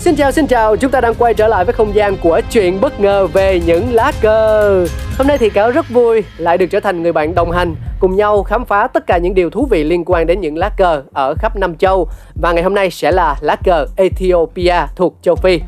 Xin chào xin chào, chúng ta đang quay trở lại với không gian của chuyện bất ngờ về những lá cờ. Hôm nay thì cáo rất vui lại được trở thành người bạn đồng hành cùng nhau khám phá tất cả những điều thú vị liên quan đến những lá cờ ở khắp năm châu và ngày hôm nay sẽ là lá cờ Ethiopia thuộc châu Phi.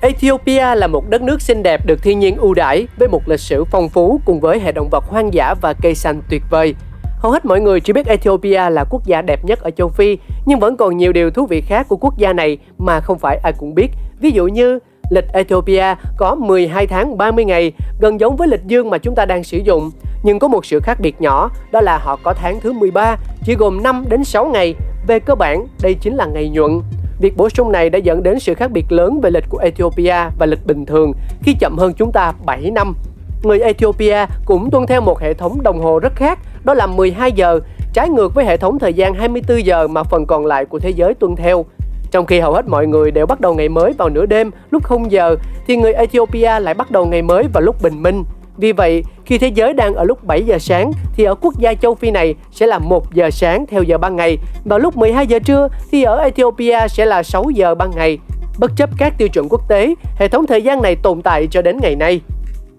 Ethiopia là một đất nước xinh đẹp được thiên nhiên ưu đãi với một lịch sử phong phú cùng với hệ động vật hoang dã và cây xanh tuyệt vời. Hầu hết mọi người chỉ biết Ethiopia là quốc gia đẹp nhất ở châu Phi, nhưng vẫn còn nhiều điều thú vị khác của quốc gia này mà không phải ai cũng biết. Ví dụ như lịch Ethiopia có 12 tháng 30 ngày, gần giống với lịch dương mà chúng ta đang sử dụng. Nhưng có một sự khác biệt nhỏ, đó là họ có tháng thứ 13, chỉ gồm 5 đến 6 ngày. Về cơ bản, đây chính là ngày nhuận. Việc bổ sung này đã dẫn đến sự khác biệt lớn về lịch của Ethiopia và lịch bình thường khi chậm hơn chúng ta 7 năm. Người Ethiopia cũng tuân theo một hệ thống đồng hồ rất khác, đó là 12 giờ, trái ngược với hệ thống thời gian 24 giờ mà phần còn lại của thế giới tuân theo. Trong khi hầu hết mọi người đều bắt đầu ngày mới vào nửa đêm lúc 0 giờ, thì người Ethiopia lại bắt đầu ngày mới vào lúc bình minh. Vì vậy, khi thế giới đang ở lúc 7 giờ sáng thì ở quốc gia châu Phi này sẽ là 1 giờ sáng theo giờ ban ngày. và lúc 12 giờ trưa thì ở Ethiopia sẽ là 6 giờ ban ngày. Bất chấp các tiêu chuẩn quốc tế, hệ thống thời gian này tồn tại cho đến ngày nay.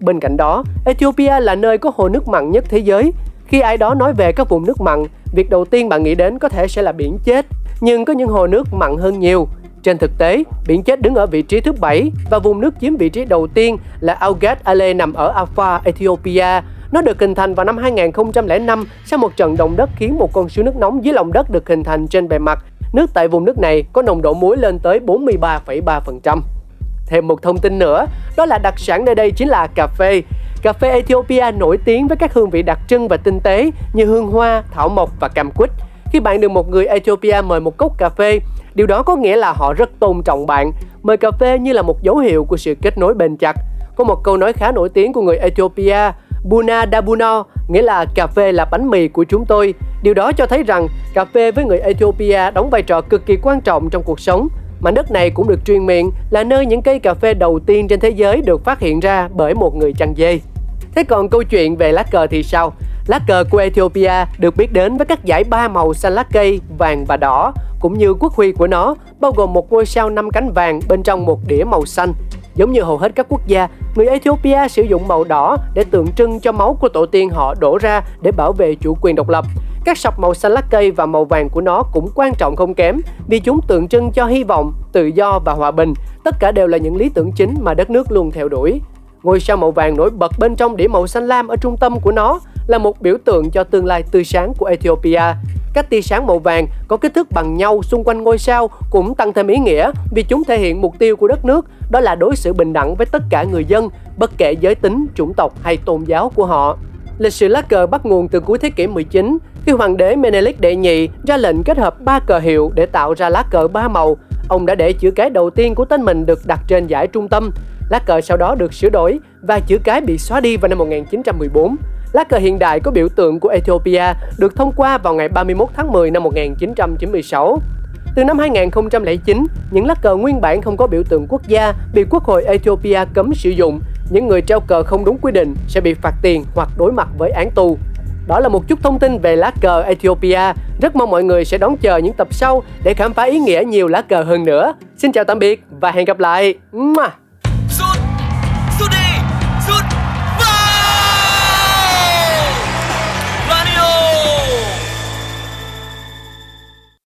Bên cạnh đó, Ethiopia là nơi có hồ nước mặn nhất thế giới. Khi ai đó nói về các vùng nước mặn, việc đầu tiên bạn nghĩ đến có thể sẽ là biển chết, nhưng có những hồ nước mặn hơn nhiều. Trên thực tế, biển chết đứng ở vị trí thứ bảy và vùng nước chiếm vị trí đầu tiên là Augat Ale nằm ở Afar, Ethiopia. Nó được hình thành vào năm 2005 sau một trận động đất khiến một con suối nước nóng dưới lòng đất được hình thành trên bề mặt. Nước tại vùng nước này có nồng độ muối lên tới 43,3%. Thêm một thông tin nữa, đó là đặc sản nơi đây chính là cà phê. Cà phê Ethiopia nổi tiếng với các hương vị đặc trưng và tinh tế như hương hoa, thảo mộc và cam quýt. Khi bạn được một người Ethiopia mời một cốc cà phê, điều đó có nghĩa là họ rất tôn trọng bạn. Mời cà phê như là một dấu hiệu của sự kết nối bền chặt. Có một câu nói khá nổi tiếng của người Ethiopia, Buna Dabuno, nghĩa là cà phê là bánh mì của chúng tôi. Điều đó cho thấy rằng cà phê với người Ethiopia đóng vai trò cực kỳ quan trọng trong cuộc sống Mảnh đất này cũng được truyền miệng là nơi những cây cà phê đầu tiên trên thế giới được phát hiện ra bởi một người chăn dê. Thế còn câu chuyện về lá cờ thì sao? Lá cờ của Ethiopia được biết đến với các dải ba màu xanh lá cây, vàng và đỏ, cũng như quốc huy của nó, bao gồm một ngôi sao năm cánh vàng bên trong một đĩa màu xanh. Giống như hầu hết các quốc gia, người Ethiopia sử dụng màu đỏ để tượng trưng cho máu của tổ tiên họ đổ ra để bảo vệ chủ quyền độc lập. Các sọc màu xanh lá cây và màu vàng của nó cũng quan trọng không kém vì chúng tượng trưng cho hy vọng, tự do và hòa bình. Tất cả đều là những lý tưởng chính mà đất nước luôn theo đuổi. Ngôi sao màu vàng nổi bật bên trong đĩa màu xanh lam ở trung tâm của nó là một biểu tượng cho tương lai tươi sáng của Ethiopia. Các tia sáng màu vàng có kích thước bằng nhau xung quanh ngôi sao cũng tăng thêm ý nghĩa vì chúng thể hiện mục tiêu của đất nước đó là đối xử bình đẳng với tất cả người dân, bất kể giới tính, chủng tộc hay tôn giáo của họ. Lịch sử lá cờ bắt nguồn từ cuối thế kỷ 19 khi hoàng đế Menelik đệ nhị ra lệnh kết hợp ba cờ hiệu để tạo ra lá cờ ba màu. Ông đã để chữ cái đầu tiên của tên mình được đặt trên giải trung tâm. Lá cờ sau đó được sửa đổi và chữ cái bị xóa đi vào năm 1914. Lá cờ hiện đại có biểu tượng của Ethiopia được thông qua vào ngày 31 tháng 10 năm 1996. Từ năm 2009, những lá cờ nguyên bản không có biểu tượng quốc gia bị Quốc hội Ethiopia cấm sử dụng. Những người treo cờ không đúng quy định sẽ bị phạt tiền hoặc đối mặt với án tù. Đó là một chút thông tin về lá cờ Ethiopia. Rất mong mọi người sẽ đón chờ những tập sau để khám phá ý nghĩa nhiều lá cờ hơn nữa. Xin chào tạm biệt và hẹn gặp lại.